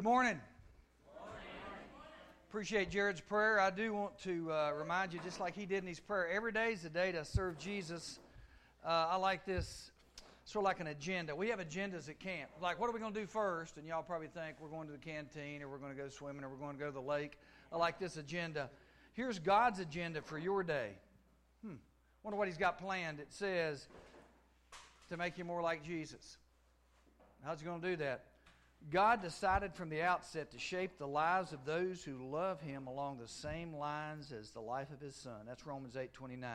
Good morning. Appreciate Jared's prayer. I do want to uh, remind you, just like he did in his prayer, every day is a day to serve Jesus. Uh, I like this, sort of like an agenda. We have agendas at camp. Like, what are we going to do first? And y'all probably think we're going to the canteen, or we're going to go swimming, or we're going to go to the lake. I like this agenda. Here's God's agenda for your day. Hmm. Wonder what He's got planned. It says to make you more like Jesus. How's He going to do that? God decided from the outset to shape the lives of those who love him along the same lines as the life of his son. That's Romans 8 29.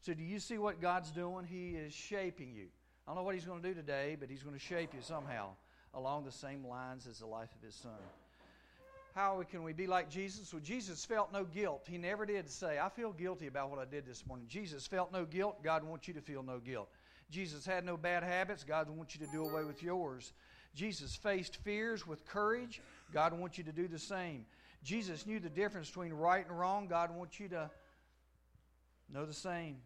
So, do you see what God's doing? He is shaping you. I don't know what he's going to do today, but he's going to shape you somehow along the same lines as the life of his son. How can we be like Jesus? Well, Jesus felt no guilt. He never did say, I feel guilty about what I did this morning. Jesus felt no guilt. God wants you to feel no guilt. Jesus had no bad habits. God wants you to do away with yours. Jesus faced fears with courage. God wants you to do the same. Jesus knew the difference between right and wrong. God wants you to know the same.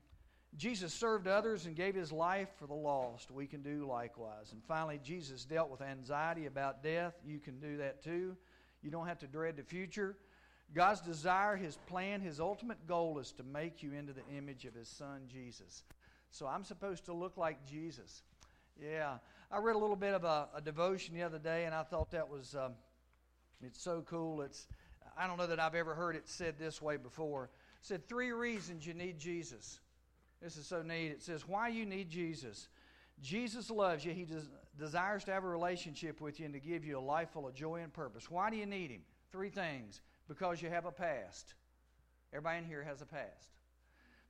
Jesus served others and gave his life for the lost. We can do likewise. And finally, Jesus dealt with anxiety about death. You can do that too. You don't have to dread the future. God's desire, his plan, his ultimate goal is to make you into the image of his son, Jesus. So I'm supposed to look like Jesus. Yeah. I read a little bit of a, a devotion the other day, and I thought that was um, it's so cool. It's I don't know that I've ever heard it said this way before. It said three reasons you need Jesus. This is so neat. It says why you need Jesus. Jesus loves you. He des- desires to have a relationship with you and to give you a life full of joy and purpose. Why do you need Him? Three things. Because you have a past. Everybody in here has a past.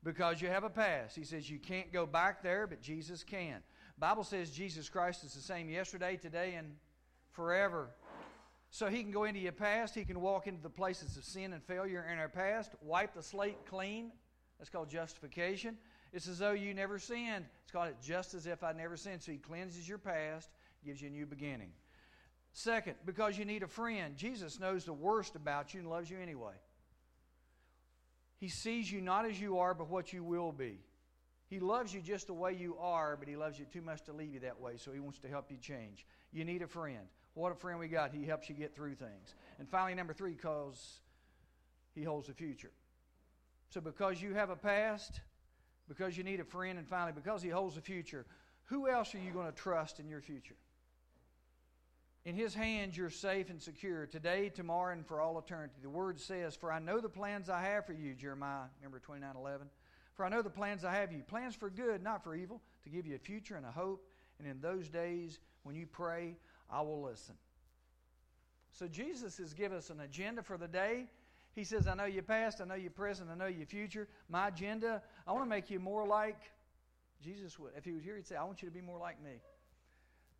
Because you have a past. He says you can't go back there, but Jesus can. Bible says Jesus Christ is the same yesterday, today, and forever. So he can go into your past, he can walk into the places of sin and failure in our past, wipe the slate clean. That's called justification. It's as though you never sinned. It's called it just as if I never sinned. So he cleanses your past, gives you a new beginning. Second, because you need a friend. Jesus knows the worst about you and loves you anyway. He sees you not as you are, but what you will be. He loves you just the way you are, but He loves you too much to leave you that way, so He wants to help you change. You need a friend. What a friend we got. He helps you get through things. And finally, number three, because He holds the future. So, because you have a past, because you need a friend, and finally, because He holds the future, who else are you going to trust in your future? In His hands, you're safe and secure today, tomorrow, and for all eternity. The Word says, For I know the plans I have for you, Jeremiah, remember 29 11. For I know the plans I have you plans for good, not for evil, to give you a future and a hope. And in those days, when you pray, I will listen. So Jesus has given us an agenda for the day. He says, I know your past, I know your present, I know your future. My agenda, I want to make you more like Jesus would. If he was here, he'd say, I want you to be more like me.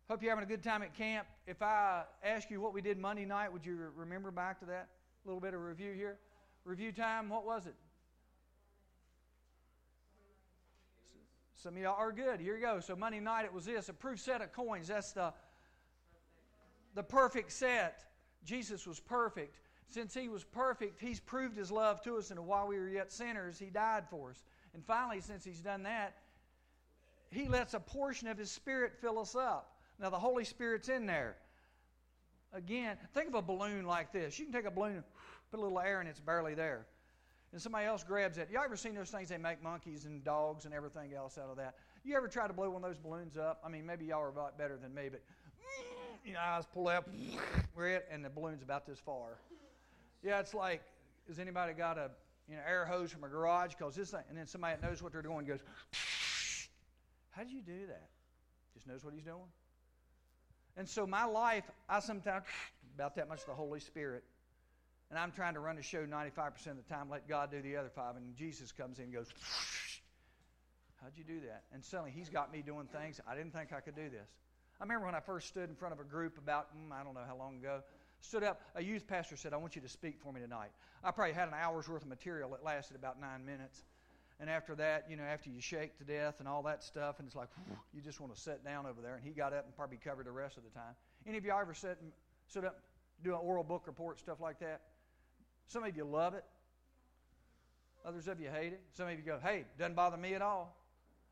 Hope you're having a good time at camp. If I ask you what we did Monday night, would you remember back to that? A little bit of review here. Review time, what was it? Some of y'all are good. Here you go. So Monday night it was this a proof set of coins. That's the, the perfect set. Jesus was perfect. Since he was perfect, he's proved his love to us, and while we were yet sinners, he died for us. And finally, since he's done that, he lets a portion of his spirit fill us up. Now, the Holy Spirit's in there. Again, think of a balloon like this. You can take a balloon, put a little air, and it's barely there and somebody else grabs it. Y'all ever seen those things they make monkeys and dogs and everything else out of that? You ever try to blow one of those balloons up? I mean, maybe y'all are a lot better than me, but mm, you know, eyes pull up, it, and the balloon's about this far. Yeah, it's like, has anybody got a you know air hose from a garage? Because this thing, and then somebody that knows what they're doing goes, how do you do that? Just knows what he's doing. And so my life, I sometimes about that much the Holy Spirit and I'm trying to run the show 95% of the time, let God do the other five, and Jesus comes in and goes, How'd you do that? And suddenly he's got me doing things I didn't think I could do this. I remember when I first stood in front of a group about, mm, I don't know how long ago, stood up, a youth pastor said, I want you to speak for me tonight. I probably had an hour's worth of material that lasted about nine minutes. And after that, you know, after you shake to death and all that stuff, and it's like, you just want to sit down over there. And he got up and probably covered the rest of the time. Any of y'all ever sit, and, sit up, do an oral book report, stuff like that? Some of you love it. Others of you hate it. Some of you go, hey, doesn't bother me at all.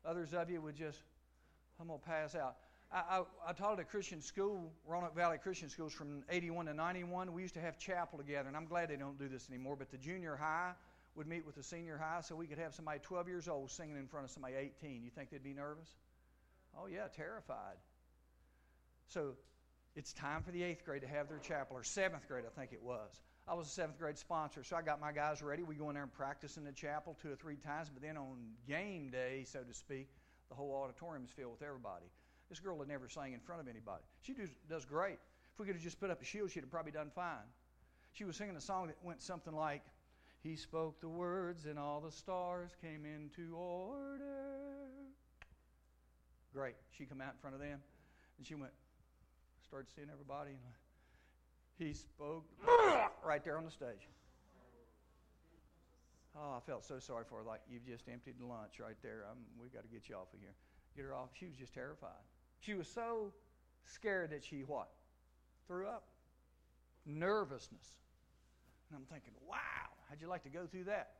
Others of you would just, I'm going to pass out. I, I, I, taught at a Christian school, Roanoke Valley Christian Schools, from 81 to 91. We used to have chapel together, and I'm glad they don't do this anymore. But the junior high would meet with the senior high so we could have somebody 12 years old singing in front of somebody 18. You think they'd be nervous? Oh, yeah, terrified. So it's time for the eighth grade to have their chapel, or seventh grade, I think it was. I was a seventh grade sponsor, so I got my guys ready. We go in there and practice in the chapel two or three times, but then on game day, so to speak, the whole auditorium is filled with everybody. This girl had never sang in front of anybody. She does, does great. If we could have just put up a shield, she'd have probably done fine. She was singing a song that went something like, He spoke the words and all the stars came into order. Great. She come out in front of them, and she went, started seeing everybody, and he spoke right there on the stage. Oh, I felt so sorry for her. Like you've just emptied lunch right there. Um, I'm, we got to get you off of here. Get her off. She was just terrified. She was so scared that she what? Threw up. Nervousness. And I'm thinking, wow, how'd you like to go through that?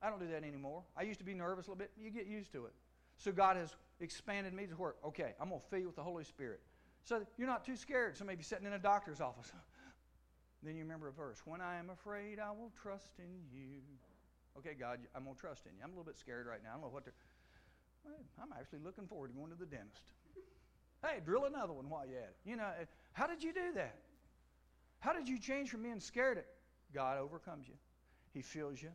I don't do that anymore. I used to be nervous a little bit. You get used to it. So God has expanded me to where, okay, I'm going to fill you with the Holy Spirit. So you're not too scared. So maybe sitting in a doctor's office. Then you remember a verse When I am afraid, I will trust in you. Okay, God, I'm going to trust in you. I'm a little bit scared right now. I don't know what to. I'm actually looking forward to going to the dentist. Hey, drill another one while you're at it. You know, eh, how did you do that? How did you change from being scared? At, God overcomes you. He fills you,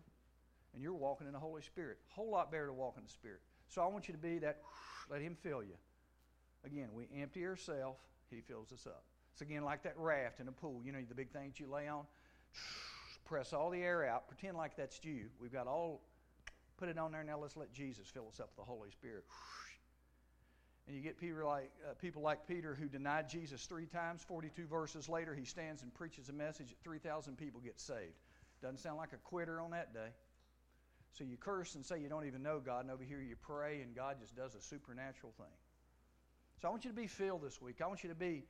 and you're walking in the Holy Spirit. Whole lot better to walk in the Spirit. So I want you to be that, let Him fill you. Again, we empty ourselves, He fills us up. It's again like that raft in a pool. You know, the big things you lay on. Press all the air out. Pretend like that's you. We've got all, put it on there. Now let's let Jesus fill us up with the Holy Spirit. And you get people like, uh, people like Peter who denied Jesus three times. 42 verses later, he stands and preaches a message that 3,000 people get saved. Doesn't sound like a quitter on that day. So you curse and say you don't even know God, and over here you pray, and God just does a supernatural thing. So I want you to be filled this week. I want you to be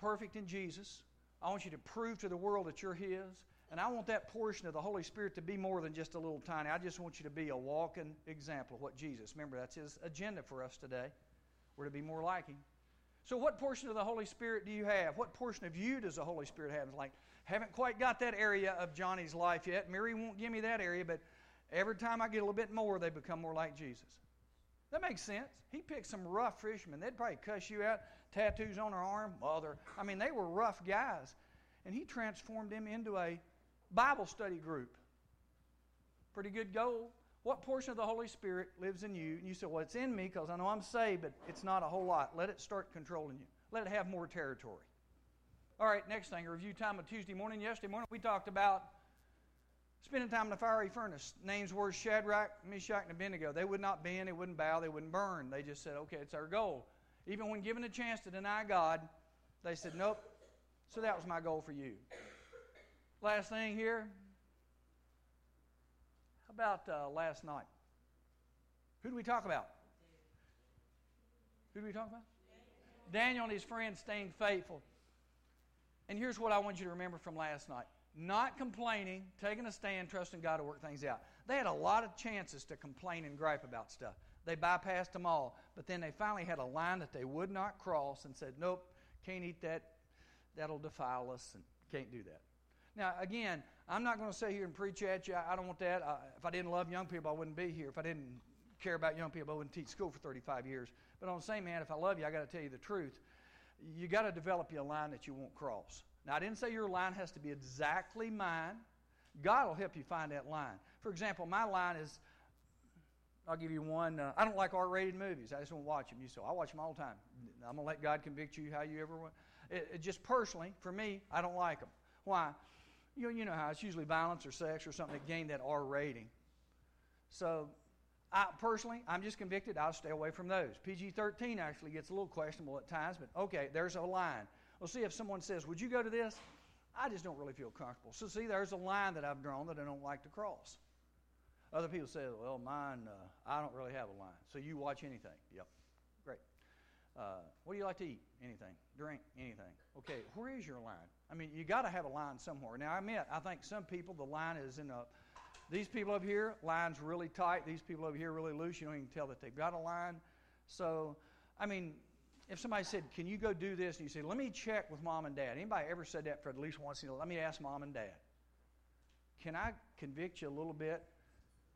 perfect in Jesus. I want you to prove to the world that you're His. And I want that portion of the Holy Spirit to be more than just a little tiny. I just want you to be a walking example of what Jesus. Remember, that's His agenda for us today. We're to be more like Him. So, what portion of the Holy Spirit do you have? What portion of you does the Holy Spirit have? It's like, haven't quite got that area of Johnny's life yet. Mary won't give me that area, but every time I get a little bit more, they become more like Jesus. That makes sense. He picked some rough fishermen. They'd probably cuss you out tattoos on her arm, mother. I mean, they were rough guys. And he transformed them into a Bible study group. Pretty good goal. What portion of the Holy Spirit lives in you? And you say, Well, it's in me because I know I'm saved, but it's not a whole lot. Let it start controlling you. Let it have more territory. All right, next thing, review time of Tuesday morning. Yesterday morning, we talked about spending time in the fiery furnace. Names were Shadrach, Meshach, and Abednego. They would not bend, they wouldn't bow, they wouldn't burn. They just said, okay, it's our goal. Even when given a chance to deny God, they said, Nope. So that was my goal for you. Last thing here. How about uh, last night? Who do we talk about? Who do we talk about? Daniel and his friends staying faithful. And here's what I want you to remember from last night not complaining, taking a stand, trusting God to work things out. They had a lot of chances to complain and gripe about stuff. They bypassed them all. But then they finally had a line that they would not cross and said, nope, can't eat that. That'll defile us and can't do that. Now, again, I'm not going to sit here and preach at you. I don't want that. I, if I didn't love young people, I wouldn't be here. If I didn't care about young people, I wouldn't teach school for 35 years. But on the same hand, if I love you, I got to tell you the truth. You got to develop your line that you won't cross. Now, I didn't say your line has to be exactly mine. God will help you find that line. For example, my line is I'll give you one. Uh, I don't like R-rated movies. I just don't watch them. You say I watch them all the time. I'm gonna let God convict you how you ever want. It, it just personally, for me, I don't like them. Why? You know, you know how it's usually violence or sex or something that gain that R rating. So, I personally, I'm just convicted. I'll stay away from those. PG-13 actually gets a little questionable at times, but okay, there's a line. We'll see if someone says, "Would you go to this?" I just don't really feel comfortable. So, see, there's a line that I've drawn that I don't like to cross. Other people say, well, mine, uh, I don't really have a line. So you watch anything. Yep. Great. Uh, what do you like to eat? Anything. Drink? Anything. Okay, where is your line? I mean, you got to have a line somewhere. Now, I admit, I think some people, the line is in a, these people up here, line's really tight. These people over here really loose. You don't even tell that they've got a line. So, I mean, if somebody said, Can you go do this? And you say, Let me check with mom and dad. Anybody ever said that for at least once? Let me ask mom and dad. Can I convict you a little bit?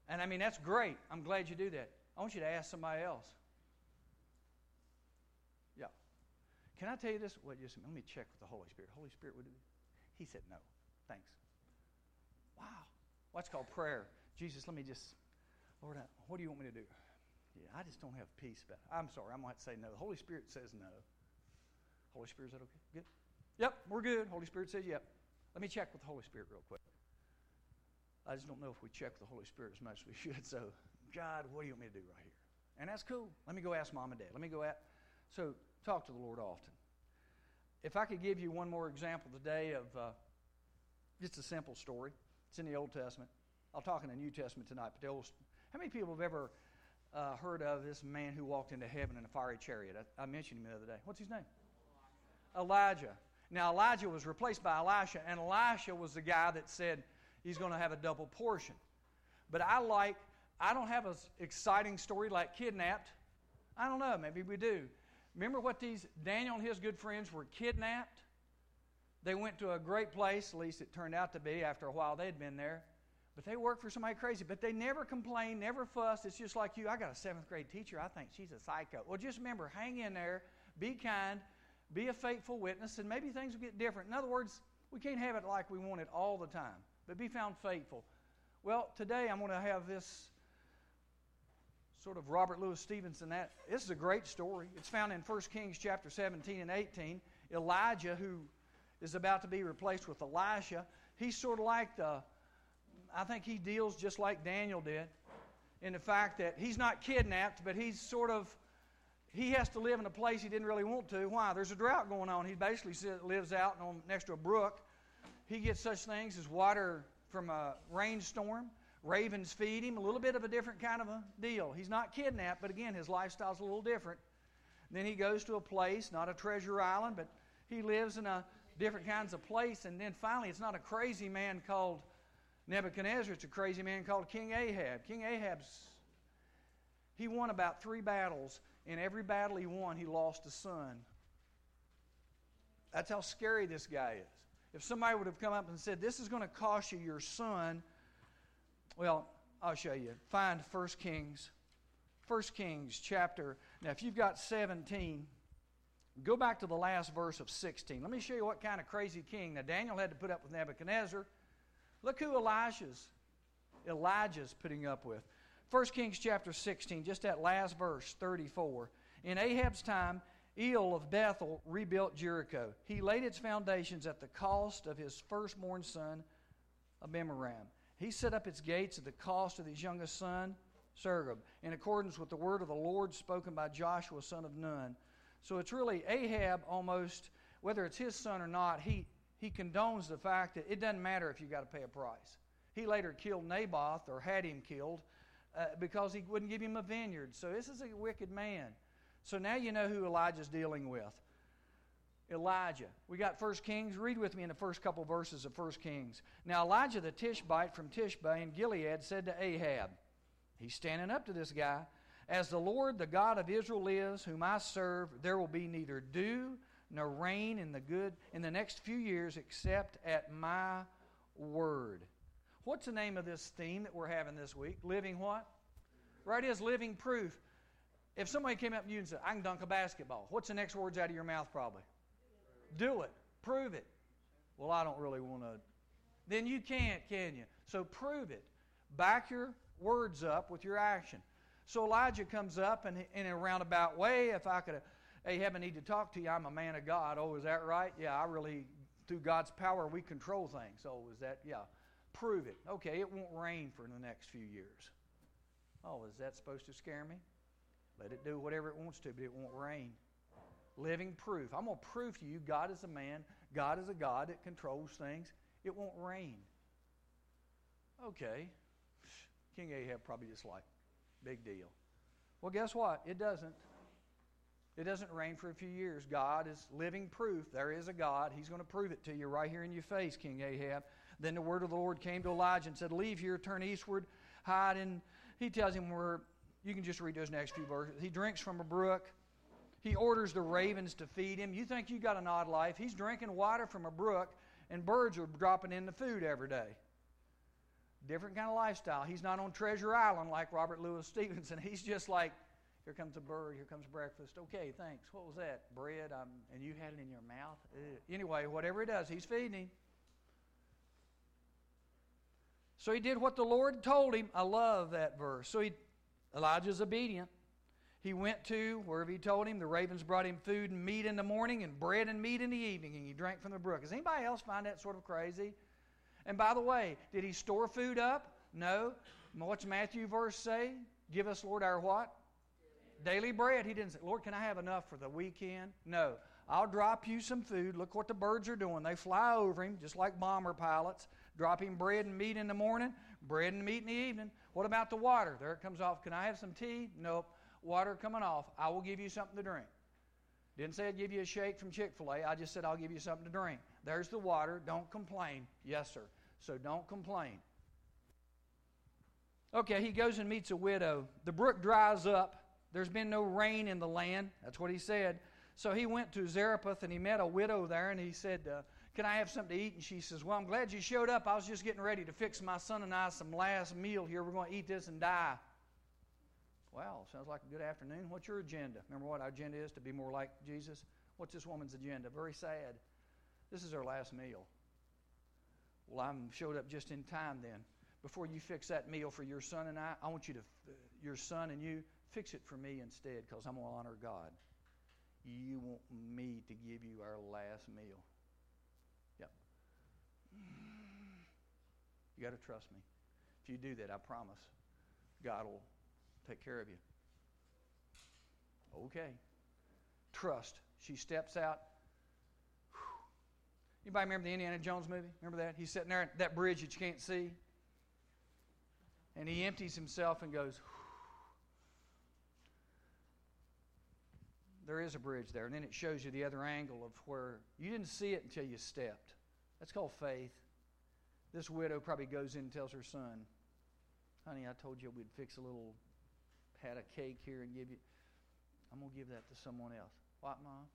And I mean, that's great. I'm glad you do that. I want you to ask somebody else. Yeah. Can I tell you this? Well, just let me check with the Holy Spirit. Holy Spirit would. He said no. Thanks. Wow. What's called prayer. Jesus, let me just, Lord, what do you want me to do? Yeah, I just don't have peace about it. I'm sorry, I'm going to say no. The Holy Spirit says no. Holy Spirit, is that okay? Good? Yep, we're good. Holy Spirit says yep. Let me check with the Holy Spirit real quick. I just don't know if we check the Holy Spirit as much as we should. So, God, what do you want me to do right here? And that's cool. Let me go ask mom and dad. Let me go at. So, talk to the Lord often. If I could give you one more example today of uh, just a simple story, it's in the Old Testament. I'll talk in the New Testament tonight. But the old, how many people have ever uh, heard of this man who walked into heaven in a fiery chariot? I, I mentioned him the other day. What's his name? Elijah. Now, Elijah was replaced by Elisha, and Elisha was the guy that said, he's going to have a double portion. But I like, I don't have an exciting story like kidnapped. I don't know, maybe we do. Remember what these, Daniel and his good friends were kidnapped? They went to a great place, at least it turned out to be after a while they'd been there. But they worked for somebody crazy. But they never complained, never fussed. It's just like you. I got a seventh grade teacher. I think she's a psycho. Well, just remember, hang in there, be kind, be a faithful witness, and maybe things will get different. In other words, we can't have it like we want it all the time but be found faithful. Well, today I'm going to have this sort of Robert Louis Stevenson. That this is a great story. It's found in 1 Kings chapter 17 and 18. Elijah, who is about to be replaced with Elisha, he's sort of like the. I think he deals just like Daniel did, in the fact that he's not kidnapped, but he's sort of he has to live in a place he didn't really want to. Why? There's a drought going on. He basically lives out next to a brook, he gets such things as water from a rainstorm. Ravens feed him, a little bit of a different kind of a deal. He's not kidnapped, but again, his lifestyle's a little different. Then he goes to a place, not a treasure island, but he lives in a different kinds of place. And then finally, it's not a crazy man called Nebuchadnezzar, it's a crazy man called King Ahab. King Ahab's, he won about three battles. In every battle he won, he lost a son. That's how scary this guy is if somebody would have come up and said, This is going to cost you your son, well, I'll show you. Find 1 Kings. 1 Kings chapter. Now, if you've got 17, go back to the last verse of 16. Let me show you what kind of crazy king. Now, Daniel had to put up with Nebuchadnezzar. Look who Elijah's, Elijah's putting up with. 1 Kings chapter 16, just that last verse, 34. In Ahab's time, Hiel of Bethel rebuilt Jericho. He laid its foundations at the cost of his firstborn son, Abimaram. He set up its gates at the cost of his youngest son, Sargab, in accordance with the word of the Lord spoken by Joshua, son of Nun. So it's really Ahab almost, whether it's his son or not, he, he condones the fact that it doesn't matter if you got to pay a price. He later killed Naboth, or had him killed, uh, because he wouldn't give him a vineyard. So this is a wicked man. So now you know who Elijah's dealing with. Elijah. We got First Kings. Read with me in the first couple verses of First Kings. Now Elijah the Tishbite from Tishbe in Gilead said to Ahab, he's standing up to this guy, As the Lord, the God of Israel lives, whom I serve, there will be neither dew nor rain in the good in the next few years except at my word. What's the name of this theme that we're having this week? Living what? Right is living proof. If somebody came up to you and said, I can dunk a basketball, what's the next words out of your mouth probably? Do it. Prove it. Well, I don't really want to. Then you can't, can you? So prove it. Back your words up with your action. So Elijah comes up, and in a roundabout way, if I could, hey, have a need to talk to you, I'm a man of God. Oh, is that right? Yeah, I really, through God's power, we control things. Oh, is that, yeah. Prove it. Okay, it won't rain for the next few years. Oh, is that supposed to scare me? Let it do whatever it wants to, but it won't rain. Living proof. I'm going to prove to you God is a man, God is a God that controls things. It won't rain. Okay. King Ahab probably just like, big deal. Well, guess what? It doesn't. It doesn't rain for a few years. God is living proof. There is a God. He's going to prove it to you right here in your face, King Ahab. Then the word of the Lord came to Elijah and said, Leave here, turn eastward, hide And He tells him where you can just read those next few verses. He drinks from a brook. He orders the ravens to feed him. You think you got an odd life. He's drinking water from a brook, and birds are dropping in the food every day. Different kind of lifestyle. He's not on Treasure Island like Robert Louis Stevenson. He's just like, here comes a bird, here comes breakfast. Okay, thanks. What was that? Bread, um, and you had it in your mouth? Ugh. Anyway, whatever he does, he's feeding him. So he did what the Lord told him. I love that verse. So he, Elijah's obedient. He went to wherever he told him. The ravens brought him food and meat in the morning and bread and meat in the evening, and he drank from the brook. Does anybody else find that sort of crazy? And by the way, did he store food up? No. What's Matthew verse say? Give us, Lord, our what? Daily bread. He didn't say, Lord, can I have enough for the weekend? No. I'll drop you some food. Look what the birds are doing. They fly over him just like bomber pilots. Drop him bread and meat in the morning, bread and meat in the evening. What about the water? There it comes off. Can I have some tea? Nope water coming off. I will give you something to drink. Didn't say I'd give you a shake from Chick fil A. I just said I'll give you something to drink. There's the water. Don't complain. Yes, sir. So don't complain. Okay, he goes and meets a widow. The brook dries up. There's been no rain in the land. That's what he said. So he went to Zarephath and he met a widow there and he said, uh, Can I have something to eat? And she says, Well, I'm glad you showed up. I was just getting ready to fix my son and I some last meal here. We're going to eat this and die. Wow, sounds like a good afternoon. What's your agenda? Remember what our agenda is to be more like Jesus? What's this woman's agenda? Very sad. This is her last meal. Well, I'm showed up just in time then. Before you fix that meal for your son and I, I want you to, your son and you, fix it for me instead because I'm going to honor God. You want me to give you our last meal. You got to trust me. If you do that, I promise God will take care of you. Okay. Trust. She steps out. Anybody remember the Indiana Jones movie? Remember that? He's sitting there at that bridge that you can't see. And he empties himself and goes, There is a bridge there. And then it shows you the other angle of where you didn't see it until you stepped. That's called faith. This widow probably goes in and tells her son, Honey, I told you we'd fix a little had a cake here and give you. I'm going to give that to someone else. What, Mom?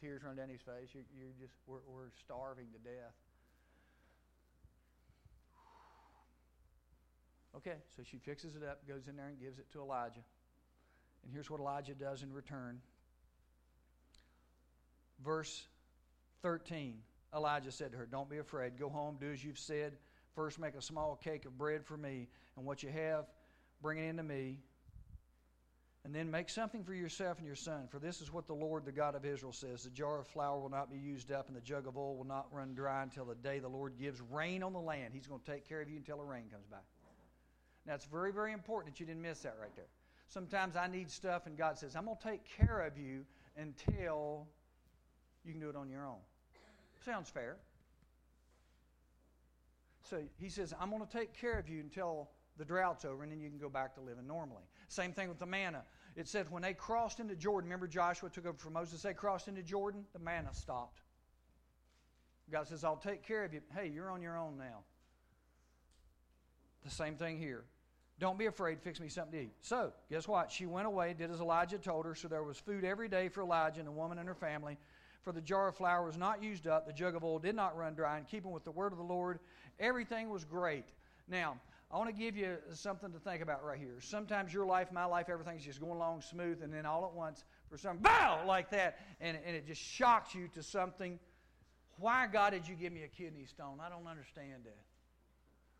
Tears run down his face. You're, you're just, we're, we're starving to death. Okay, so she fixes it up, goes in there and gives it to Elijah. And here's what Elijah does in return. Verse 13 Elijah said to her, Don't be afraid. Go home, do as you've said. First, make a small cake of bread for me, and what you have, bring it into me. And then make something for yourself and your son. For this is what the Lord, the God of Israel, says The jar of flour will not be used up, and the jug of oil will not run dry until the day the Lord gives rain on the land. He's going to take care of you until the rain comes back. Now, it's very, very important that you didn't miss that right there. Sometimes I need stuff, and God says, I'm going to take care of you until you can do it on your own. Sounds fair. So he says, I'm going to take care of you until the drought's over, and then you can go back to living normally. Same thing with the manna. It said when they crossed into Jordan, remember Joshua took over from Moses, they crossed into Jordan, the manna stopped. God says, I'll take care of you. Hey, you're on your own now. The same thing here. Don't be afraid, fix me something to eat. So, guess what? She went away, did as Elijah told her, so there was food every day for Elijah and the woman and her family. For the jar of flour was not used up, the jug of oil did not run dry, and keeping with the word of the Lord, everything was great. Now, I want to give you something to think about right here. Sometimes your life, my life, everything's just going along smooth, and then all at once, for some bow like that, and, and it just shocks you to something. Why, God, did you give me a kidney stone? I don't understand that.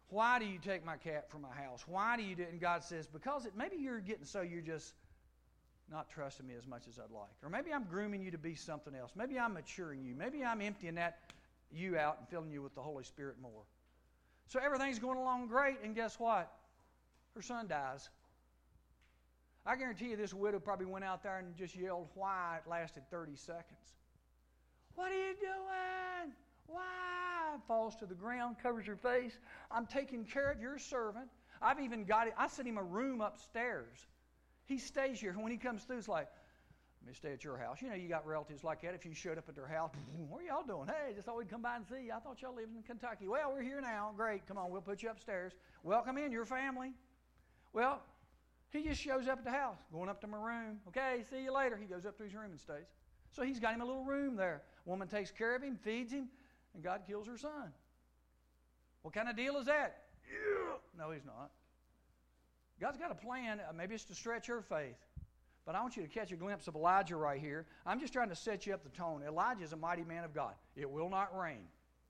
Why do you take my cat from my house? Why do you do it? And God says, because it, maybe you're getting so you're just not trusting me as much as I'd like. Or maybe I'm grooming you to be something else. Maybe I'm maturing you. Maybe I'm emptying that you out and filling you with the Holy Spirit more. So everything's going along great, and guess what? Her son dies. I guarantee you this widow probably went out there and just yelled why it lasted 30 seconds. What are you doing? Why? Falls to the ground, covers her face. I'm taking care of your servant. I've even got it. I sent him a room upstairs. He stays here. When he comes through, it's like, let me stay at your house. You know, you got relatives like that. If you showed up at their house, what are y'all doing? Hey, just thought we'd come by and see you. I thought y'all lived in Kentucky. Well, we're here now. Great. Come on, we'll put you upstairs. Welcome in, your family. Well, He just shows up at the house, going up to my room. Okay, see you later. He goes up to his room and stays. So he's got him a little room there. Woman takes care of him, feeds him, and God kills her son. What kind of deal is that? Yeah. No, he's not. God's got a plan. Uh, maybe it's to stretch her faith. But I want you to catch a glimpse of Elijah right here. I'm just trying to set you up the tone. Elijah is a mighty man of God. It will not rain.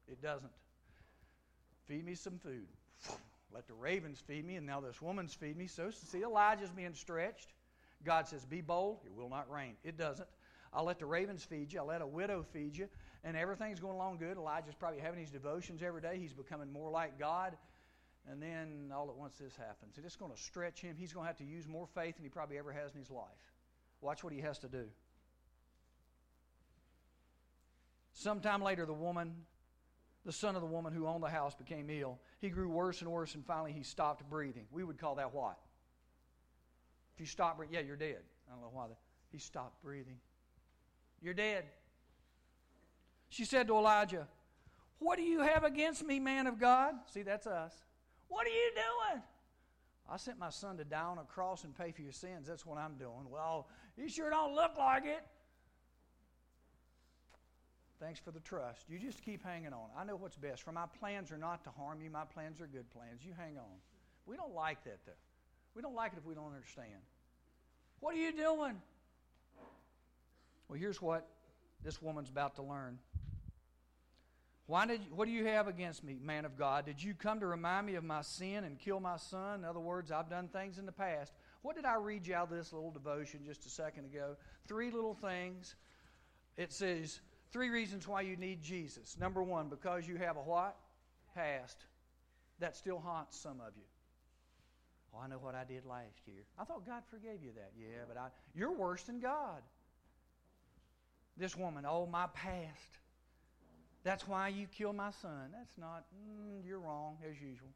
It doesn't. Feed me some food. Let the ravens feed me, and now this woman's feed me. So, see, Elijah's being stretched. God says, Be bold, it will not rain. It doesn't. I'll let the ravens feed you. I'll let a widow feed you. And everything's going along good. Elijah's probably having his devotions every day. He's becoming more like God. And then all at once this happens. And it's going to stretch him. He's going to have to use more faith than he probably ever has in his life. Watch what he has to do. Sometime later, the woman, the son of the woman who owned the house, became ill. He grew worse and worse, and finally he stopped breathing. We would call that what? If you stop breathing, yeah, you're dead. I don't know why. He stopped breathing. You're dead. She said to Elijah, What do you have against me, man of God? See, that's us. What are you doing? I sent my son to die on a cross and pay for your sins. That's what I'm doing. Well, you sure don't look like it. Thanks for the trust. You just keep hanging on. I know what's best. For my plans are not to harm you, my plans are good plans. You hang on. We don't like that, though. We don't like it if we don't understand. What are you doing? Well, here's what this woman's about to learn. Why did you, what do you have against me, man of God? Did you come to remind me of my sin and kill my son? In other words, I've done things in the past. What did I read you out of this little devotion just a second ago? Three little things. It says three reasons why you need Jesus. Number one, because you have a what? Past. That still haunts some of you. Oh, I know what I did last year. I thought God forgave you that. Yeah, but I, you're worse than God. This woman, oh, my past. That's why you killed my son. That's not, mm, you're wrong, as usual.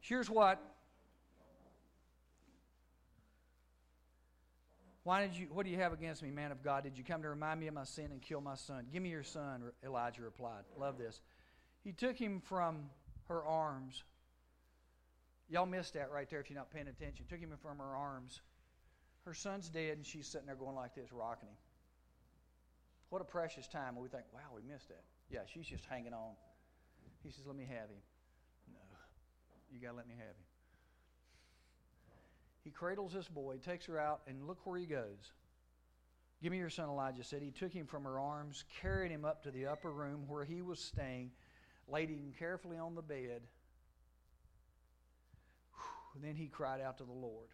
Here's what. Why did you, what do you have against me, man of God? Did you come to remind me of my sin and kill my son? Give me your son, Elijah replied. Love this. He took him from her arms. Y'all missed that right there if you're not paying attention. Took him from her arms. Her son's dead, and she's sitting there going like this, rocking him. What a precious time when we think, wow, we missed that. Yeah, she's just hanging on. He says, let me have him. No, you got to let me have him. He cradles this boy, takes her out, and look where he goes. Give me your son, Elijah said. He took him from her arms, carried him up to the upper room where he was staying, laid him carefully on the bed. Whew, then he cried out to the Lord.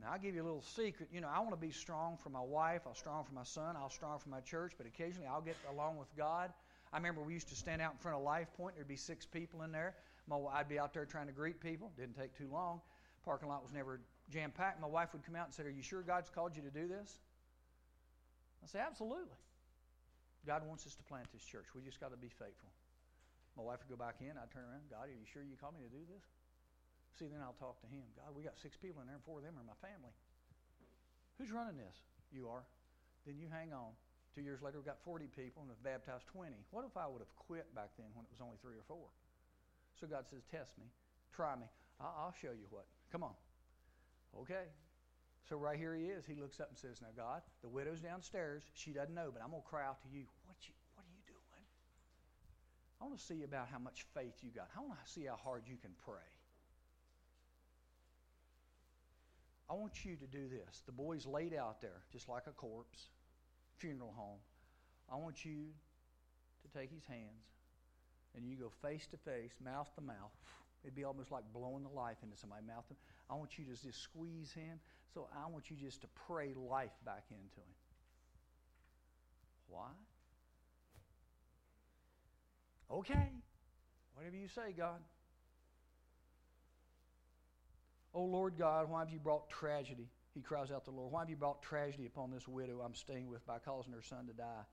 Now, I'll give you a little secret. You know, I want to be strong for my wife. I'm strong for my son. I'll strong for my church. But occasionally, I'll get along with God. I remember we used to stand out in front of Life Point. There'd be six people in there. My, I'd be out there trying to greet people. Didn't take too long. Parking lot was never jam packed. My wife would come out and say, "Are you sure God's called you to do this?" I say, "Absolutely." God wants us to plant this church. We just got to be faithful. My wife would go back in. I'd turn around. God, are you sure you called me to do this? See, then I'll talk to him. God, we got six people in there, and four of them are my family. Who's running this? You are. Then you hang on. Two years later, we've got 40 people and have baptized 20. What if I would have quit back then when it was only three or four? So God says, Test me, try me. I'll show you what. Come on. Okay. So right here he is. He looks up and says, Now, God, the widow's downstairs. She doesn't know, but I'm going to cry out to you. What, you. what are you doing? I want to see about how much faith you got. I want to see how hard you can pray. I want you to do this. The boy's laid out there, just like a corpse, funeral home. I want you to take his hands and you go face to face, mouth to mouth. It'd be almost like blowing the life into somebody's mouth. I want you to just squeeze him. So I want you just to pray life back into him. Why? Okay. Whatever you say, God. Oh Lord God, why have you brought tragedy? He cries out to the Lord, Why have you brought tragedy upon this widow I'm staying with by causing her son to die?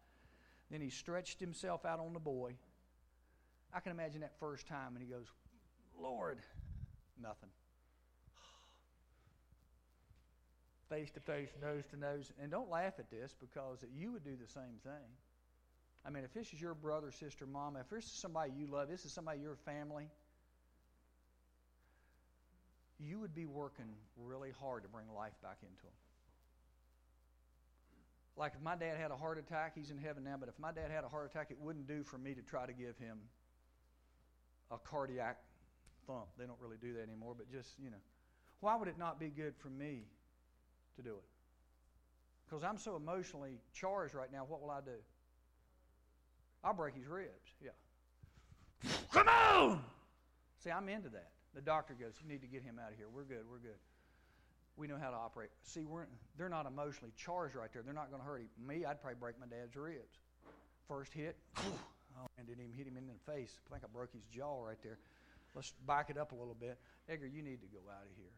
Then he stretched himself out on the boy. I can imagine that first time, and he goes, Lord, nothing. Face to face, nose to nose. And don't laugh at this because you would do the same thing. I mean, if this is your brother, sister, mom, if this is somebody you love, this is somebody your family, you would be working really hard to bring life back into them. Like if my dad had a heart attack, he's in heaven now, but if my dad had a heart attack, it wouldn't do for me to try to give him a cardiac thump. They don't really do that anymore, but just, you know. Why would it not be good for me to do it? Because I'm so emotionally charged right now, what will I do? I'll break his ribs. Yeah. Come on! See, I'm into that. The doctor goes, You need to get him out of here. We're good. We're good. We know how to operate. See, we're, they're not emotionally charged right there. They're not going to hurt him. Me, I'd probably break my dad's ribs. First hit, oh, and didn't even hit him in the face. I think I broke his jaw right there. Let's back it up a little bit. Edgar, you need to go out of here.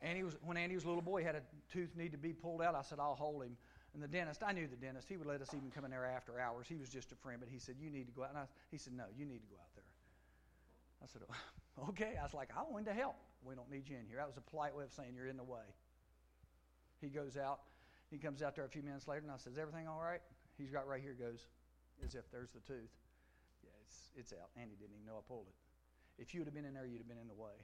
Andy was, when Andy was a little boy, he had a tooth need to be pulled out. I said, I'll hold him. And the dentist, I knew the dentist. He would let us even come in there after hours. He was just a friend, but he said, You need to go out. And I, he said, No, you need to go out there. I said, oh, Okay. I was like, I want to help. We don't need you in here. That was a polite way of saying you're in the way. He goes out. He comes out there a few minutes later, and I says, Everything all right? He's got right here, goes, as if there's the tooth. Yeah, it's, it's out. Andy didn't even know I pulled it. If you would have been in there, you'd have been in the way.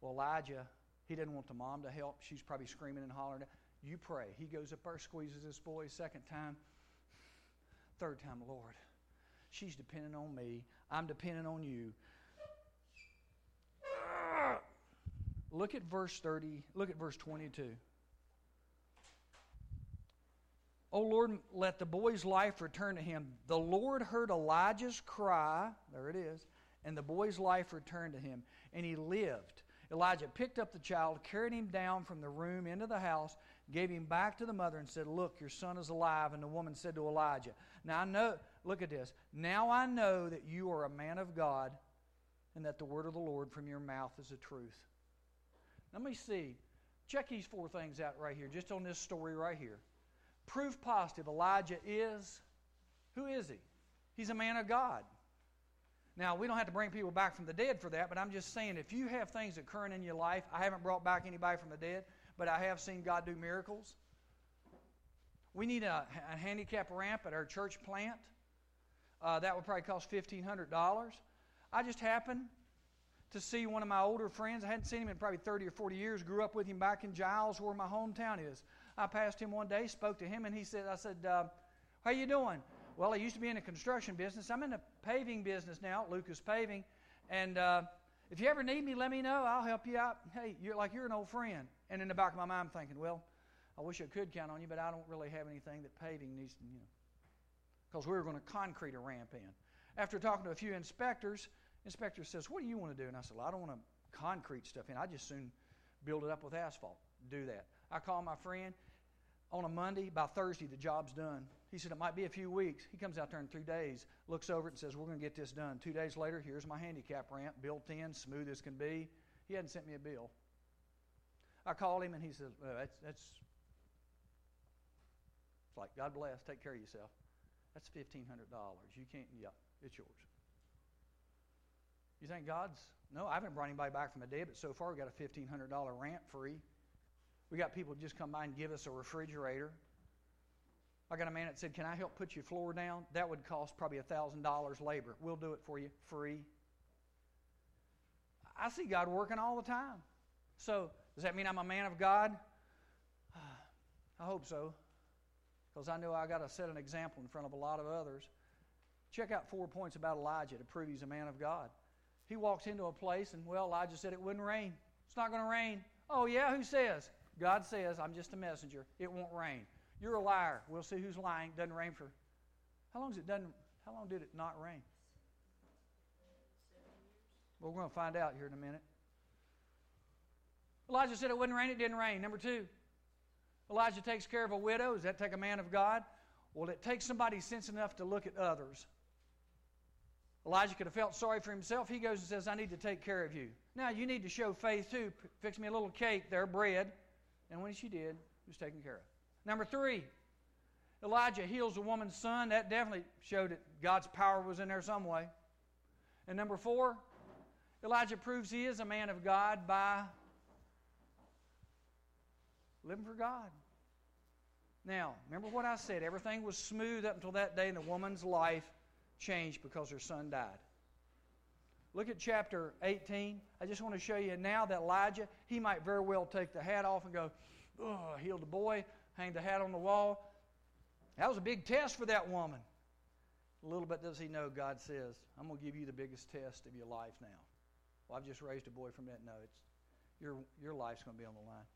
Well, Elijah, he didn't want the mom to help. She's probably screaming and hollering. You pray. He goes up there, squeezes this boy. Second time, third time, Lord, she's depending on me. I'm depending on you. Ah. Look at verse 30. Look at verse 22. O Lord, let the boy's life return to him. The Lord heard Elijah's cry. There it is. And the boy's life returned to him, and he lived. Elijah picked up the child, carried him down from the room into the house, gave him back to the mother, and said, Look, your son is alive. And the woman said to Elijah, Now I know, look at this. Now I know that you are a man of God, and that the word of the Lord from your mouth is the truth. Let me see. Check these four things out right here, just on this story right here. Proof positive Elijah is, who is he? He's a man of God. Now, we don't have to bring people back from the dead for that, but I'm just saying if you have things occurring in your life, I haven't brought back anybody from the dead, but I have seen God do miracles. We need a, a handicap ramp at our church plant. Uh, that would probably cost $1,500. I just happened to see one of my older friends. I hadn't seen him in probably 30 or 40 years. Grew up with him back in Giles, where my hometown is. I passed him one day, spoke to him, and he said, I said, uh, how you doing? Well, I used to be in the construction business. I'm in the paving business now, Lucas Paving. And uh, if you ever need me, let me know. I'll help you out. Hey, you're like you're an old friend. And in the back of my mind, I'm thinking, well, I wish I could count on you, but I don't really have anything that paving needs to, you know, because we were going to concrete a ramp in. After talking to a few inspectors, inspector says, "What do you want to do?" And I said, "Well, I don't want to concrete stuff in. I just soon build it up with asphalt. Do that." I call my friend on a Monday. By Thursday, the job's done. He said, It might be a few weeks. He comes out there in three days, looks over it, and says, We're going to get this done. Two days later, here's my handicap ramp, built in, smooth as can be. He hadn't sent me a bill. I called him, and he said, well, That's, that's it's like, God bless, take care of yourself. That's $1,500. You can't, yeah, it's yours. You think God's, no, I haven't brought anybody back from dead, but so far we got a $1,500 ramp free. We got people just come by and give us a refrigerator. I got a man that said, Can I help put your floor down? That would cost probably $1,000 labor. We'll do it for you free. I see God working all the time. So, does that mean I'm a man of God? I hope so. Because I know I got to set an example in front of a lot of others. Check out four points about Elijah to prove he's a man of God. He walks into a place and, well, Elijah said it wouldn't rain. It's not going to rain. Oh, yeah, who says? God says, I'm just a messenger. It won't rain. You're a liar. We'll see who's lying. Doesn't rain for how long it done how long did it not rain? Well, we're going to find out here in a minute. Elijah said it wouldn't rain, it didn't rain. Number two, Elijah takes care of a widow. Does that take a man of God? Well, it takes somebody sense enough to look at others. Elijah could have felt sorry for himself. He goes and says, I need to take care of you. Now, you need to show faith too. Fix me a little cake there, bread. And when she did, he was taken care of. Number three, Elijah heals a woman's son. That definitely showed that God's power was in there some way. And number four, Elijah proves he is a man of God by living for God. Now, remember what I said. Everything was smooth up until that day, and the woman's life changed because her son died. Look at chapter 18. I just want to show you now that Elijah, he might very well take the hat off and go, oh, heal the boy, hang the hat on the wall. That was a big test for that woman. A little bit does he know God says, I'm going to give you the biggest test of your life now. Well, I've just raised a boy from that. No, it's, your, your life's going to be on the line.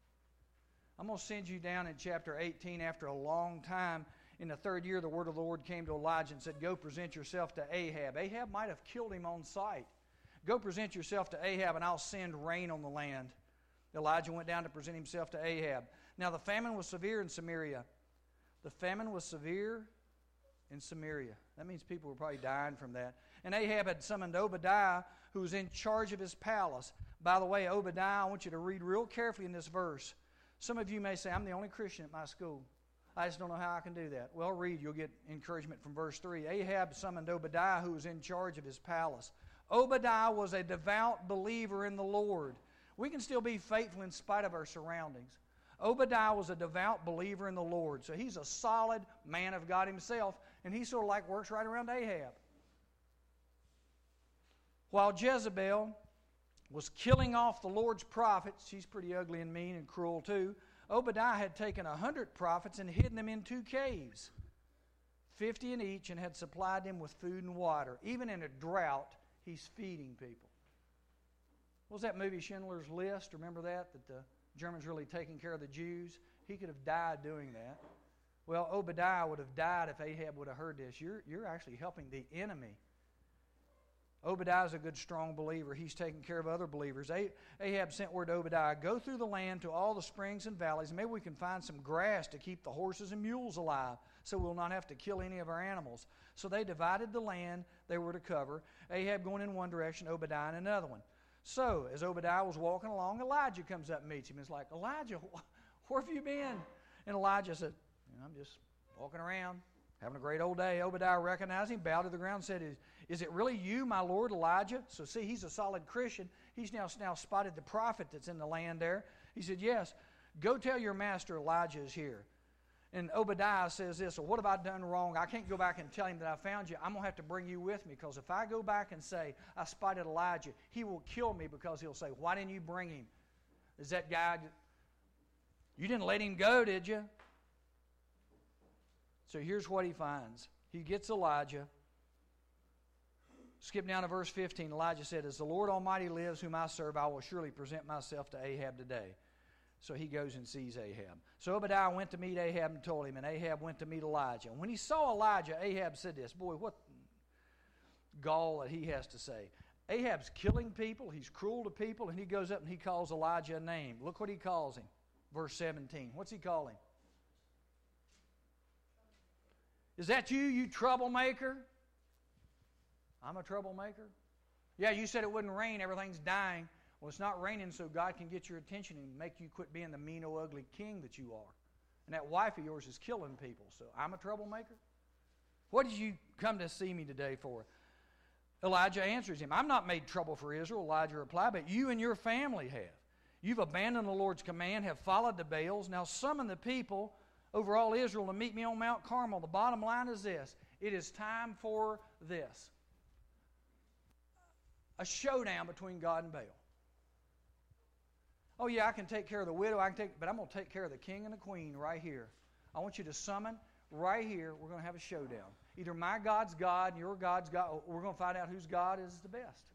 I'm going to send you down in chapter 18 after a long time. In the third year, the word of the Lord came to Elijah and said, Go present yourself to Ahab. Ahab might have killed him on sight. Go present yourself to Ahab, and I'll send rain on the land. Elijah went down to present himself to Ahab. Now, the famine was severe in Samaria. The famine was severe in Samaria. That means people were probably dying from that. And Ahab had summoned Obadiah, who was in charge of his palace. By the way, Obadiah, I want you to read real carefully in this verse. Some of you may say, I'm the only Christian at my school. I just don't know how I can do that. Well, read, you'll get encouragement from verse 3. Ahab summoned Obadiah, who was in charge of his palace. Obadiah was a devout believer in the Lord. We can still be faithful in spite of our surroundings. Obadiah was a devout believer in the Lord. So he's a solid man of God himself, and he sort of like works right around Ahab. While Jezebel was killing off the Lord's prophets, she's pretty ugly and mean and cruel too. Obadiah had taken a hundred prophets and hidden them in two caves, fifty in each, and had supplied them with food and water. Even in a drought, He's feeding people. What was that movie Schindler's List? Remember that? That the Germans really taking care of the Jews? He could have died doing that. Well, Obadiah would have died if Ahab would have heard this. You're, you're actually helping the enemy. Obadiah is a good, strong believer. He's taking care of other believers. Ahab sent word to Obadiah Go through the land to all the springs and valleys. Maybe we can find some grass to keep the horses and mules alive so we'll not have to kill any of our animals. So they divided the land they were to cover, Ahab going in one direction, Obadiah in another one. So, as Obadiah was walking along, Elijah comes up and meets him. He's like, Elijah, where have you been? And Elijah said, I'm just walking around, having a great old day. Obadiah recognized him, bowed to the ground, said, is, it really you, my Lord Elijah? So, see, he's a solid Christian. He's now, now spotted the prophet that's in the land there. He said, Yes, go tell your master Elijah is here. And Obadiah says this, well, what have I done wrong? I can't go back and tell him that I found you. I'm going to have to bring you with me because if I go back and say, I spotted Elijah, he will kill me because he'll say, Why didn't you bring him? Is that guy, you didn't let him go, did you? So here's what he finds he gets Elijah. Skip down to verse 15. Elijah said, As the Lord Almighty lives, whom I serve, I will surely present myself to Ahab today. So he goes and sees Ahab. So Obadiah went to meet Ahab and told him, and Ahab went to meet Elijah. And when he saw Elijah, Ahab said this Boy, what gall that he has to say. Ahab's killing people, he's cruel to people, and he goes up and he calls Elijah a name. Look what he calls him. Verse 17. What's he call him? Is that you, you troublemaker? I'm a troublemaker? Yeah, you said it wouldn't rain, everything's dying. Well, it's not raining so God can get your attention and make you quit being the mean, old, ugly king that you are. And that wife of yours is killing people. So I'm a troublemaker? What did you come to see me today for? Elijah answers him, I'm not made trouble for Israel, Elijah replied, but you and your family have. You've abandoned the Lord's command, have followed the Baals. Now summon the people over all Israel to meet me on Mount Carmel. The bottom line is this it is time for this a showdown between God and Baal. Oh, yeah, I can take care of the widow, I can take, but I'm going to take care of the king and the queen right here. I want you to summon right here. We're going to have a showdown. Either my God's God and your God's God. We're going to find out whose God is the best.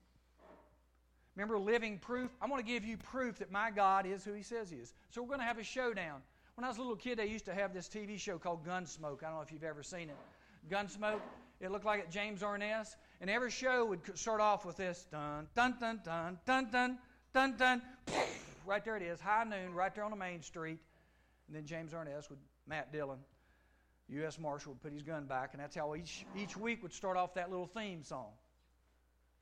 Remember, living proof? I'm going to give you proof that my God is who He says He is. So we're going to have a showdown. When I was a little kid, they used to have this TV show called Gunsmoke. I don't know if you've ever seen it. Gunsmoke. It looked like it James Arness. And every show would start off with this dun, dun, dun, dun, dun, dun, dun, dun. Right there it is, high noon, right there on the main street. And then James Arness would, Matt Dillon, U.S. Marshal, would put his gun back. And that's how each, each week would start off that little theme song.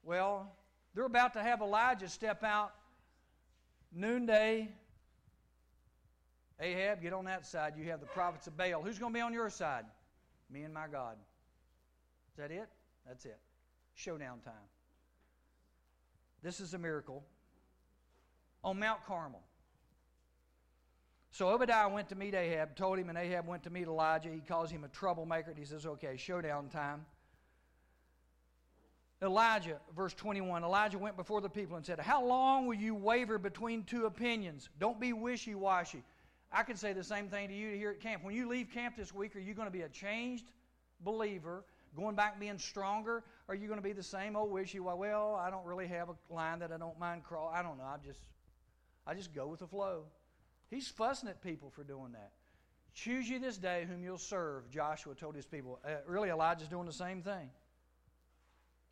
Well, they're about to have Elijah step out noonday Ahab, get on that side. You have the prophets of Baal. Who's going to be on your side? Me and my God. Is that it? That's it. Showdown time. This is a miracle on Mount Carmel. So Obadiah went to meet Ahab, told him, and Ahab went to meet Elijah. He calls him a troublemaker. And he says, Okay, showdown time. Elijah, verse 21, Elijah went before the people and said, How long will you waver between two opinions? Don't be wishy washy. I can say the same thing to you here at camp. When you leave camp this week, are you going to be a changed believer, going back being stronger? Or are you going to be the same old wishy washy? Well, I don't really have a line that I don't mind crawl. I don't know. I just, I just go with the flow. He's fussing at people for doing that. Choose you this day whom you'll serve, Joshua told his people. Uh, really, Elijah's doing the same thing.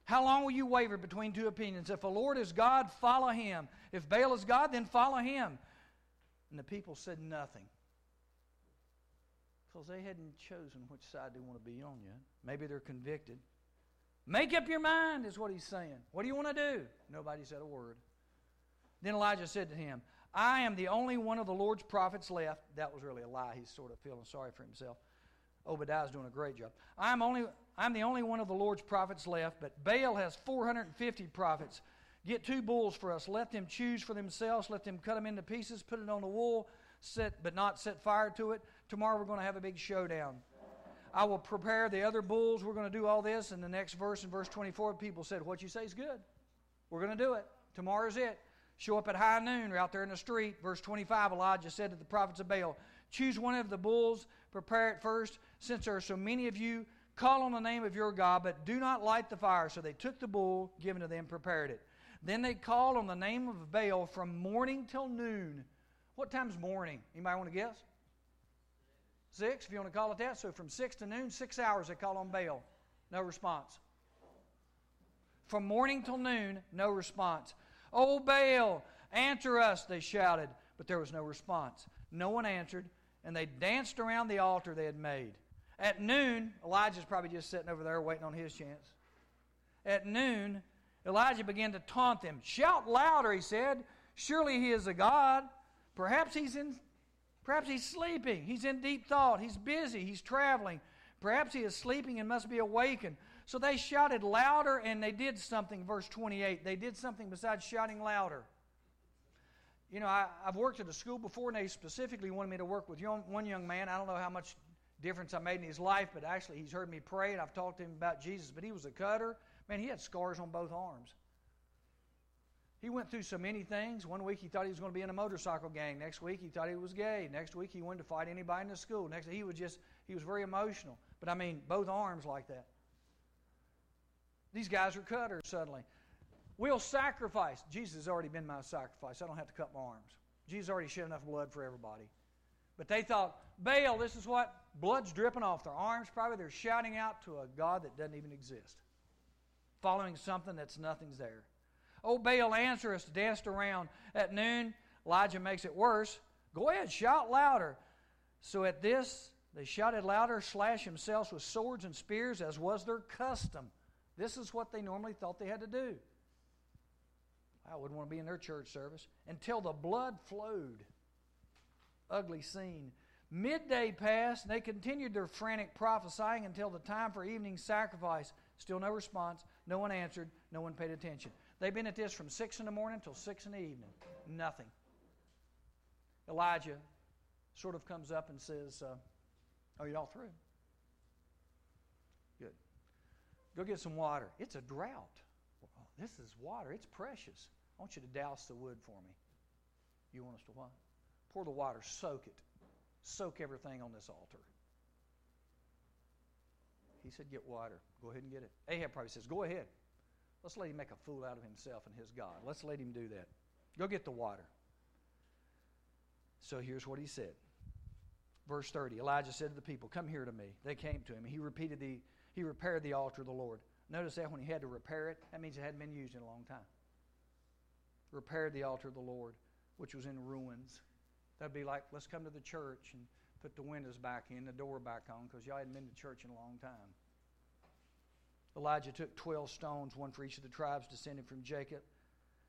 How long will you waver between two opinions? If the Lord is God, follow him. If Baal is God, then follow him. And the people said nothing. Because they hadn't chosen which side they want to be on yet. Maybe they're convicted. Make up your mind, is what he's saying. What do you want to do? Nobody said a word. Then Elijah said to him, I am the only one of the Lord's prophets left. That was really a lie. He's sort of feeling sorry for himself. Obadiah's doing a great job. I'm only I'm the only one of the Lord's prophets left, but Baal has 450 prophets. Get two bulls for us. Let them choose for themselves. Let them cut them into pieces, put it on the wool, set, but not set fire to it. Tomorrow we're going to have a big showdown. I will prepare the other bulls. We're going to do all this. And the next verse, in verse 24, people said, What you say is good. We're going to do it. Tomorrow's it. Show up at high noon. We're out there in the street. Verse 25, Elijah said to the prophets of Baal, Choose one of the bulls, prepare it first, since there are so many of you Call on the name of your God, but do not light the fire. So they took the bull given to them, prepared it. Then they called on the name of Baal from morning till noon. What time's morning? Anybody want to guess? Six, if you want to call it that. So from six to noon, six hours they call on Baal. No response. From morning till noon, no response. Oh, Baal, answer us, they shouted. But there was no response. No one answered, and they danced around the altar they had made. At noon, Elijah's probably just sitting over there waiting on his chance. At noon, Elijah began to taunt them. Shout louder, he said. Surely he is a God. Perhaps he's in perhaps he's sleeping. He's in deep thought. He's busy. He's traveling. Perhaps he is sleeping and must be awakened. So they shouted louder and they did something, verse 28. They did something besides shouting louder. You know, I, have worked at a school before, and they specifically wanted me to work with young, one young man. I don't know how much difference I made in his life, but actually he's heard me pray and I've talked to him about Jesus. But he was a cutter. Man, he had scars on both arms. He went through so many things. One week he thought he was going to be in a motorcycle gang. Next week he thought he was gay. Next week he wanted to fight anybody in the school. Next he was just he was very emotional. But I mean, both arms like that. These guys are cutters suddenly. We'll sacrifice. Jesus has already been my sacrifice. I don't have to cut my arms. Jesus already shed enough blood for everybody. But they thought, Baal, this is what? Blood's dripping off their arms, probably. They're shouting out to a God that doesn't even exist, following something that's nothing's there. Oh, Baal, answer us, danced around. At noon, Elijah makes it worse. Go ahead, shout louder. So at this, they shouted louder, slashed themselves with swords and spears, as was their custom. This is what they normally thought they had to do. I wouldn't want to be in their church service until the blood flowed ugly scene. Midday passed, and they continued their frantic prophesying until the time for evening sacrifice. Still no response. No one answered. No one paid attention. They've been at this from 6 in the morning till 6 in the evening. Nothing. Elijah sort of comes up and says, uh, Are you all through? Good. Go get some water. It's a drought. Well, this is water. It's precious. I want you to douse the wood for me. You want us to what? Pour the water, soak it. Soak everything on this altar. He said, Get water. Go ahead and get it. Ahab probably says, Go ahead. Let's let him make a fool out of himself and his God. Let's let him do that. Go get the water. So here's what he said. Verse 30 Elijah said to the people, Come here to me. They came to him. He repeated the, he repaired the altar of the Lord. Notice that when he had to repair it, that means it hadn't been used in a long time. Repaired the altar of the Lord, which was in ruins. That'd be like, let's come to the church and put the windows back in, the door back on, because y'all hadn't been to church in a long time. Elijah took 12 stones, one for each of the tribes descended from Jacob,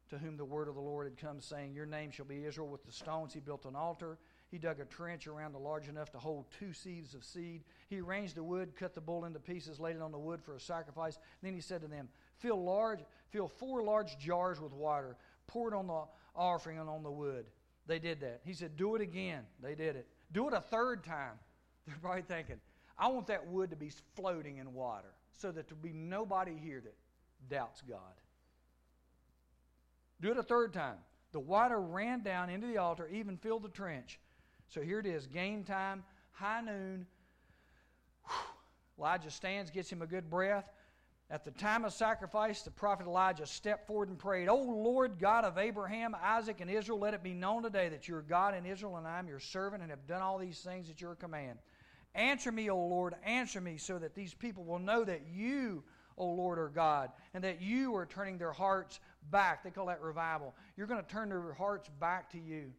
to whom the word of the Lord had come, saying, Your name shall be Israel. With the stones he built an altar. He dug a trench around it large enough to hold two seahs of seed. He arranged the wood, cut the bull into pieces, laid it on the wood for a sacrifice. Then he said to them, Fill large, fill four large jars with water, pour it on the offering and on the wood. They did that. He said, Do it again. They did it. Do it a third time. They're probably thinking, I want that wood to be floating in water so that there will be nobody here that doubts God. Do it a third time. The water ran down into the altar, even filled the trench. So here it is game time, high noon. Elijah stands, gets him a good breath. At the time of sacrifice, the prophet Elijah stepped forward and prayed, O Lord God of Abraham, Isaac, and Israel, let it be known today that you are God in Israel, and I am your servant, and have done all these things at your command. Answer me, O Lord, answer me, so that these people will know that you, O Lord, are God, and that you are turning their hearts back. They call that revival. You're going to turn their hearts back to you.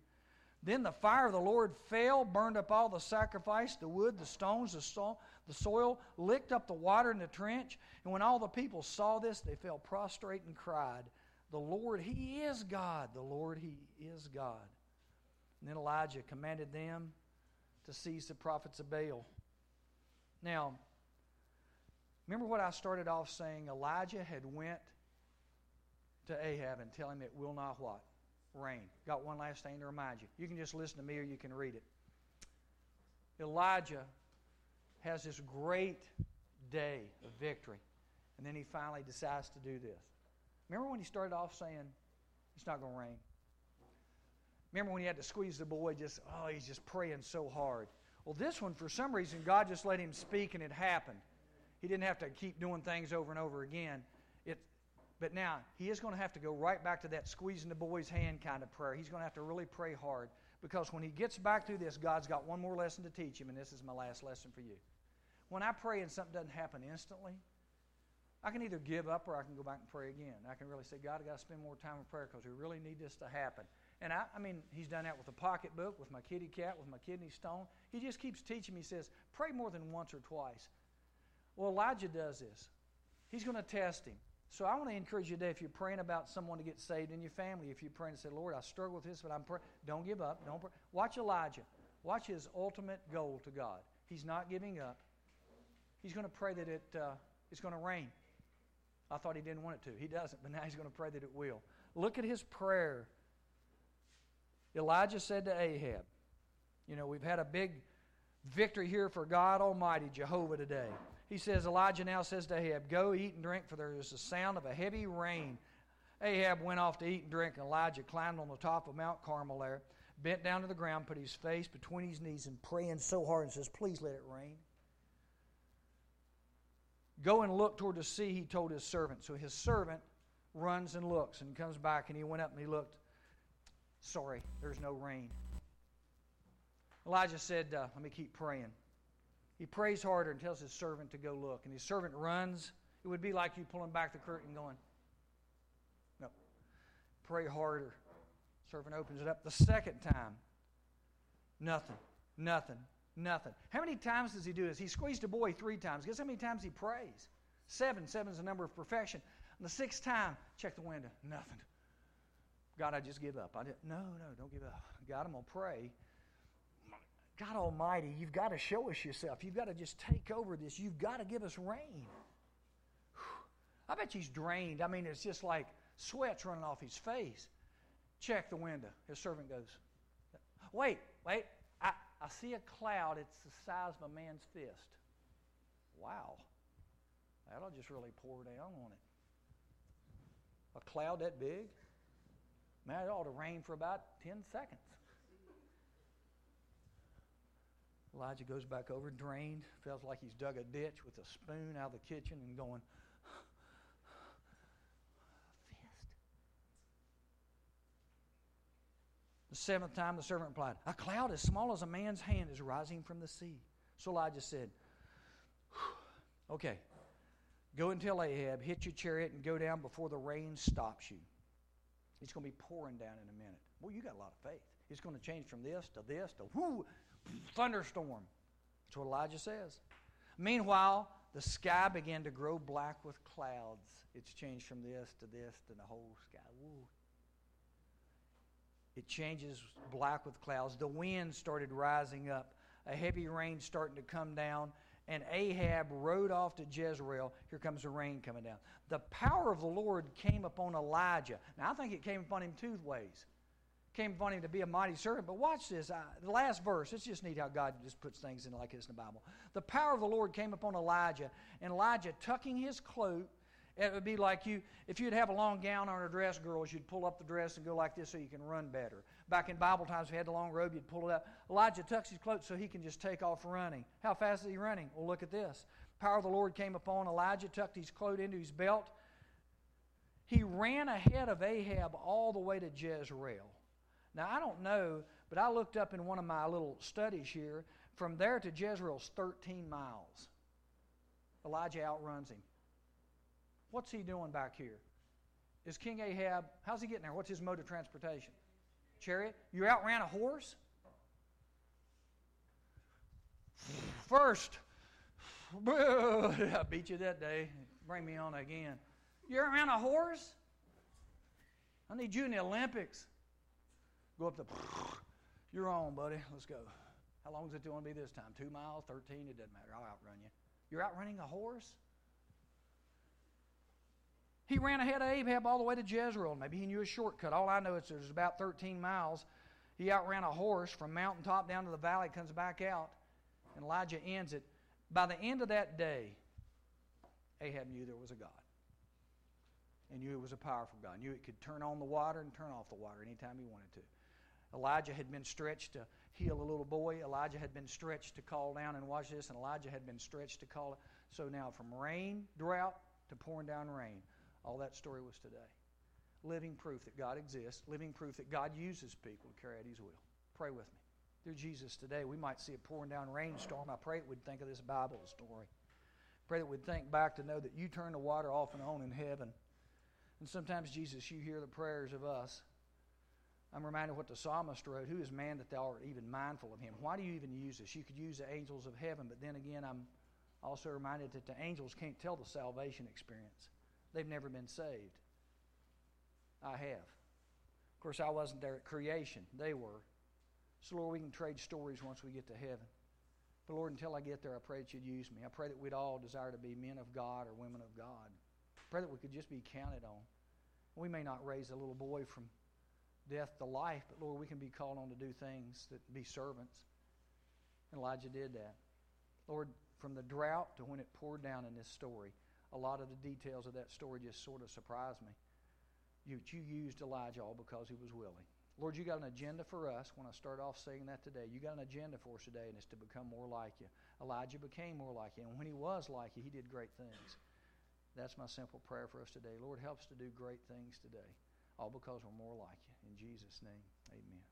Then the fire of the Lord fell, burned up all the sacrifice, the wood, the stones, the, so- the soil, licked up the water in the trench. And when all the people saw this, they fell prostrate and cried, The Lord, He is God. The Lord, He is God. And then Elijah commanded them to seize the prophets of Baal. Now, remember what I started off saying? Elijah had went to Ahab and tell him it will not what? Rain. Got one last thing to remind you. You can just listen to me or you can read it. Elijah has this great day of victory, and then he finally decides to do this. Remember when he started off saying, It's not going to rain? Remember when he had to squeeze the boy, just, oh, he's just praying so hard. Well, this one, for some reason, God just let him speak and it happened. He didn't have to keep doing things over and over again. It, but now, he is going to have to go right back to that squeezing the boy's hand kind of prayer. He's going to have to really pray hard because when he gets back through this, God's got one more lesson to teach him, and this is my last lesson for you. When I pray and something doesn't happen instantly, I can either give up or I can go back and pray again. I can really say, God, i got to spend more time in prayer because we really need this to happen. And I, I mean, he's done that with the pocketbook, with my kitty cat, with my kidney stone. He just keeps teaching me. He says, pray more than once or twice. Well, Elijah does this. He's going to test him. So I want to encourage you today, if you're praying about someone to get saved in your family, if you're praying and say, Lord, I struggle with this, but I'm praying, don't give up. Don't pray. Watch Elijah. Watch his ultimate goal to God. He's not giving up. He's going to pray that it, uh, it's going to rain. I thought he didn't want it to. He doesn't, but now he's going to pray that it will. Look at his prayer Elijah said to Ahab, You know, we've had a big victory here for God Almighty, Jehovah, today. He says, Elijah now says to Ahab, Go eat and drink, for there is the sound of a heavy rain. Ahab went off to eat and drink, and Elijah climbed on the top of Mount Carmel there, bent down to the ground, put his face between his knees, and praying so hard and says, Please let it rain. Go and look toward the sea, he told his servant. So his servant runs and looks and comes back, and he went up and he looked. Sorry, there's no rain. Elijah said, uh, Let me keep praying. He prays harder and tells his servant to go look. And his servant runs. It would be like you pulling back the curtain going, No. Pray harder. Servant opens it up the second time. Nothing. Nothing. Nothing. How many times does he do this? He squeezed a boy three times. Guess how many times he prays? Seven. Seven is the number of perfection. And the sixth time, check the window. Nothing. God, I just give up. I didn't. No, no, don't give up. God, I'm going to pray. God Almighty, you've got to show us yourself. You've got to just take over this. You've got to give us rain. I bet he's drained. I mean, it's just like sweat's running off his face. Check the window. His servant goes, Wait, wait. I, I see a cloud. It's the size of a man's fist. Wow. That'll just really pour down on it. A cloud that big? Man, it ought to rain for about 10 seconds. Elijah goes back over, drained, feels like he's dug a ditch with a spoon out of the kitchen and going, fist. The seventh time the servant replied, A cloud as small as a man's hand is rising from the sea. So Elijah said, Okay, go and tell Ahab, hit your chariot and go down before the rain stops you. It's going to be pouring down in a minute. Well, you got a lot of faith. It's going to change from this to this to whoo, thunderstorm. That's what Elijah says. Meanwhile, the sky began to grow black with clouds. It's changed from this to this to the whole sky. Woo. It changes black with clouds. The wind started rising up. A heavy rain starting to come down and Ahab rode off to Jezreel. Here comes the rain coming down. The power of the Lord came upon Elijah. Now, I think it came upon him two ways. It came upon him to be a mighty servant. But watch this. I, the last verse. It's just neat how God just puts things in like this in the Bible. The power of the Lord came upon Elijah, and Elijah, tucking his cloak, It would be like you, if you'd have a long gown on a dress, girls, you'd pull up the dress and go like this so you can run better. Back in Bible times, if you had the long robe, you'd pull it up. Elijah tucks his cloak so he can just take off running. How fast is he running? Well, look at this. Power of the Lord came upon Elijah, tucked his cloak into his belt. He ran ahead of Ahab all the way to Jezreel. Now, I don't know, but I looked up in one of my little studies here. From there to Jezreel's 13 miles. Elijah outruns him. What's he doing back here? Is King Ahab, how's he getting there? What's his mode of transportation? Chariot? You outran a horse? First, I beat you that day. Bring me on again. You outran a horse? I need you in the Olympics. Go up the. You're on, buddy. Let's go. How long is it going to be this time? Two miles, 13? It doesn't matter. I'll outrun you. You're outrunning a horse? He ran ahead of Ahab all the way to Jezreel. Maybe he knew a shortcut. All I know is there's about 13 miles. He outran a horse from mountaintop down to the valley, comes back out, and Elijah ends it. By the end of that day, Ahab knew there was a God. And knew it was a powerful God. Knew it could turn on the water and turn off the water anytime he wanted to. Elijah had been stretched to heal a little boy. Elijah had been stretched to call down and watch this, and Elijah had been stretched to call it. So now, from rain, drought, to pouring down rain, all that story was today. Living proof that God exists, living proof that God uses people to carry out His will. Pray with me. Dear Jesus, today we might see a pouring down rainstorm. I pray we'd think of this Bible story. Pray that we'd think back to know that you turn the water off and on in heaven. And sometimes, Jesus, you hear the prayers of us. I'm reminded what the psalmist wrote Who is man that thou art even mindful of him? Why do you even use this? You could use the angels of heaven, but then again, I'm also reminded that the angels can't tell the salvation experience. They've never been saved. I have. Of course, I wasn't there at creation, they were. So, Lord, we can trade stories once we get to heaven. But, Lord, until I get there, I pray that you'd use me. I pray that we'd all desire to be men of God or women of God. I pray that we could just be counted on. We may not raise a little boy from death to life, but Lord, we can be called on to do things that be servants. And Elijah did that. Lord, from the drought to when it poured down in this story, a lot of the details of that story just sort of surprised me. You, you used Elijah all because he was willing. Lord, you got an agenda for us. When I start off saying that today, you got an agenda for us today, and it's to become more like you. Elijah became more like you, and when he was like you, he did great things. That's my simple prayer for us today. Lord, help us to do great things today all because we're more like you. In Jesus' name, amen.